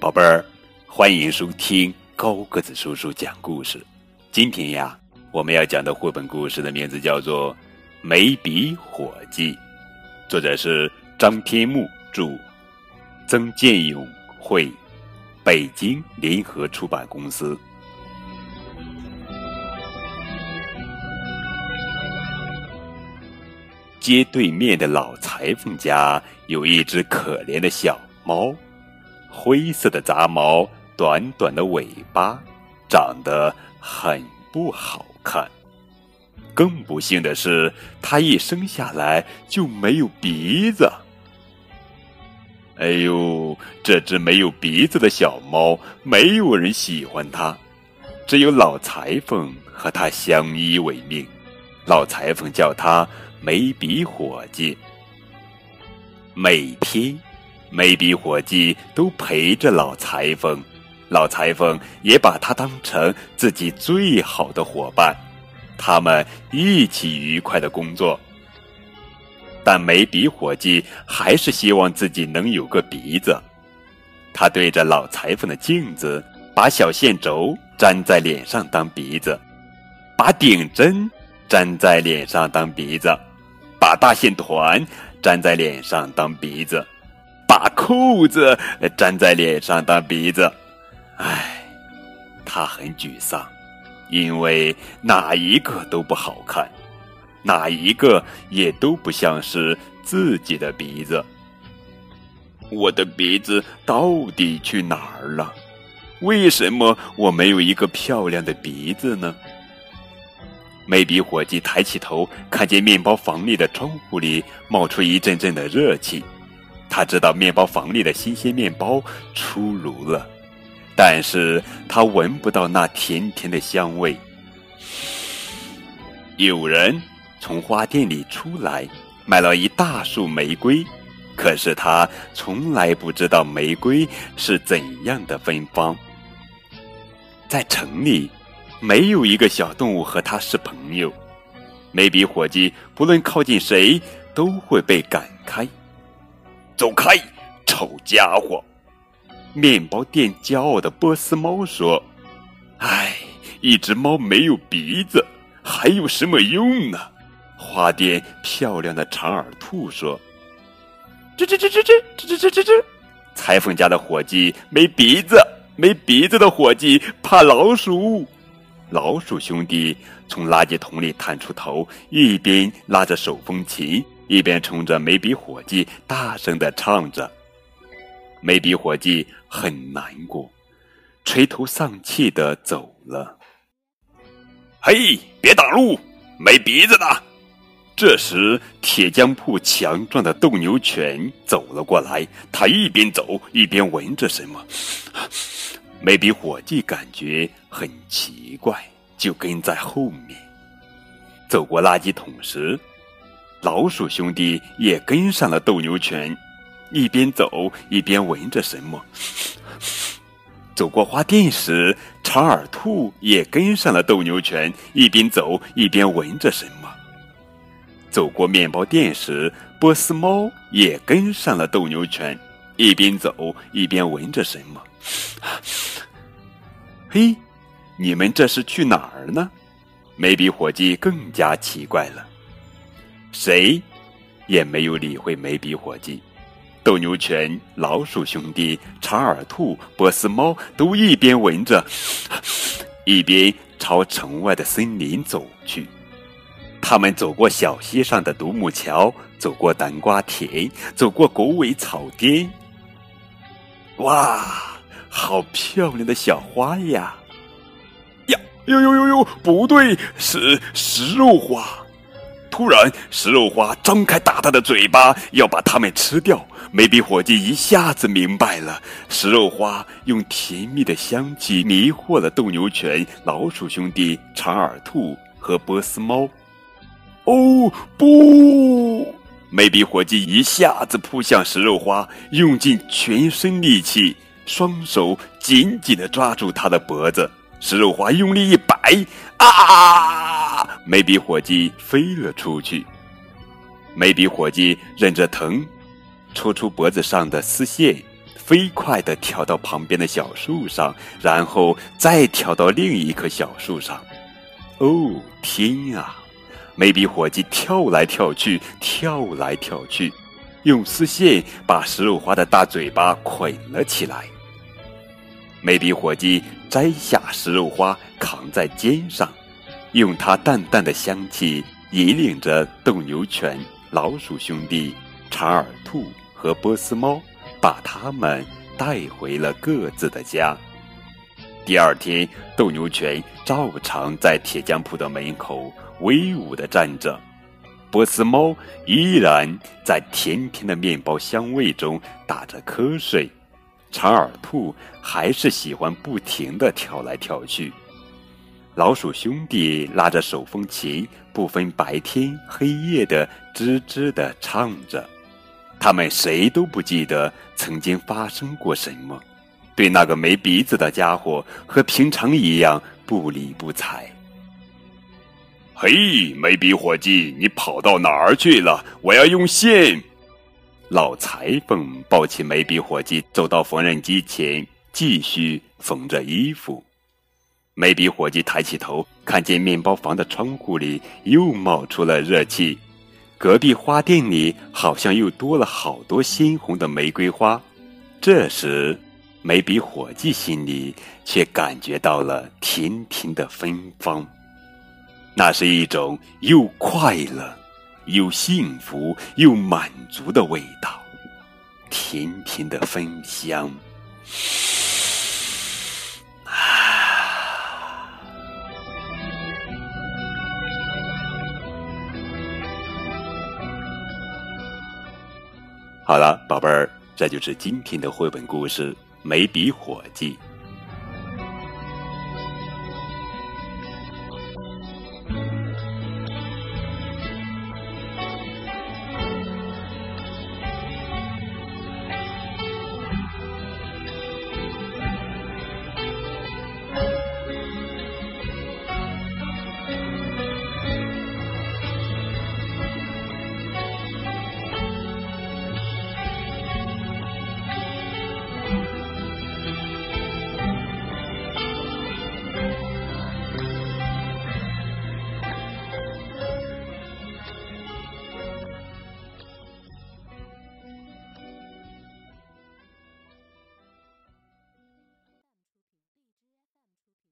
宝贝儿，欢迎收听高个子叔叔讲故事。今天呀，我们要讲的绘本故事的名字叫做《眉笔伙计》，作者是张天木著，曾建勇绘，北京联合出版公司。街对面的老裁缝家有一只可怜的小猫。灰色的杂毛，短短的尾巴，长得很不好看。更不幸的是，它一生下来就没有鼻子。哎呦，这只没有鼻子的小猫，没有人喜欢它，只有老裁缝和它相依为命。老裁缝叫它眉笔伙计，每天。每笔伙计都陪着老裁缝，老裁缝也把他当成自己最好的伙伴，他们一起愉快的工作。但眉笔伙计还是希望自己能有个鼻子，他对着老裁缝的镜子，把小线轴粘在脸上当鼻子，把顶针粘在脸上当鼻子，把大线团粘在脸上当鼻子。把裤子粘在脸上当鼻子，唉，他很沮丧，因为哪一个都不好看，哪一个也都不像是自己的鼻子。我的鼻子到底去哪儿了？为什么我没有一个漂亮的鼻子呢？眉笔伙计抬起头，看见面包房里的窗户里冒出一阵阵的热气。他知道面包房里的新鲜面包出炉了，但是他闻不到那甜甜的香味。有人从花店里出来，买了一大束玫瑰，可是他从来不知道玫瑰是怎样的芬芳。在城里，没有一个小动物和他是朋友。眉笔伙计不论靠近谁，都会被赶开。走开，丑家伙！面包店骄傲的波斯猫说：“唉，一只猫没有鼻子，还有什么用呢？”花店漂亮的长耳兔说：“吱吱吱吱吱吱吱吱吱。”裁缝家的伙计没鼻子，没鼻子的伙计怕老鼠。老鼠兄弟从垃圾桶里探出头，一边拉着手风琴。一边冲着眉笔伙计大声的唱着，眉笔伙计很难过，垂头丧气的走了。嘿，别挡路，没鼻子的！这时，铁匠铺强壮的斗牛犬走了过来，他一边走一边闻着什么。眉笔伙计感觉很奇怪，就跟在后面。走过垃圾桶时。老鼠兄弟也跟上了斗牛犬，一边走一边闻着什么。走过花店时，长耳兔也跟上了斗牛犬，一边走一边闻着什么。走过面包店时，波斯猫也跟上了斗牛犬，一边走一边闻着什么。嘿，你们这是去哪儿呢？眉笔伙计更加奇怪了。谁也没有理会眉笔伙计，斗牛犬、老鼠兄弟、长耳兔、波斯猫都一边闻着，一边朝城外的森林走去。他们走过小溪上的独木桥，走过南瓜田，走过狗尾草甸。哇，好漂亮的小花呀！呀，呦呦呦呦，不对，是食肉花。突然，食肉花张开大大的嘴巴，要把它们吃掉。眉笔伙计一下子明白了，食肉花用甜蜜的香气迷惑了斗牛犬、老鼠兄弟、长耳兔和波斯猫。哦不！眉笔伙计一下子扑向食肉花，用尽全身力气，双手紧紧的抓住它的脖子。食肉花用力一摆，啊！眉笔火鸡飞了出去。眉笔火鸡忍着疼，抽出脖子上的丝线，飞快地跳到旁边的小树上，然后再跳到另一棵小树上。哦，天啊！眉笔火鸡跳来跳去，跳来跳去，用丝线把石肉花的大嘴巴捆了起来。眉笔伙计摘下食肉花，扛在肩上，用它淡淡的香气引领着斗牛犬、老鼠兄弟、长耳兔和波斯猫，把它们带回了各自的家。第二天，斗牛犬照常在铁匠铺的门口威武地站着，波斯猫依然在甜甜的面包香味中打着瞌睡。长耳兔还是喜欢不停地跳来跳去，老鼠兄弟拉着手风琴，不分白天黑夜的吱吱地唱着。他们谁都不记得曾经发生过什么，对那个没鼻子的家伙和平常一样不理不睬。嘿，没鼻伙计，你跑到哪儿去了？我要用线。老裁缝抱起眉笔伙计，走到缝纫机前，继续缝着衣服。眉笔伙计抬起头，看见面包房的窗户里又冒出了热气，隔壁花店里好像又多了好多鲜红的玫瑰花。这时，眉笔伙计心里却感觉到了甜甜的芬芳，那是一种又快乐。又幸福又满足的味道，甜甜的芬香。好了，宝贝儿，这就是今天的绘本故事《眉笔伙计》。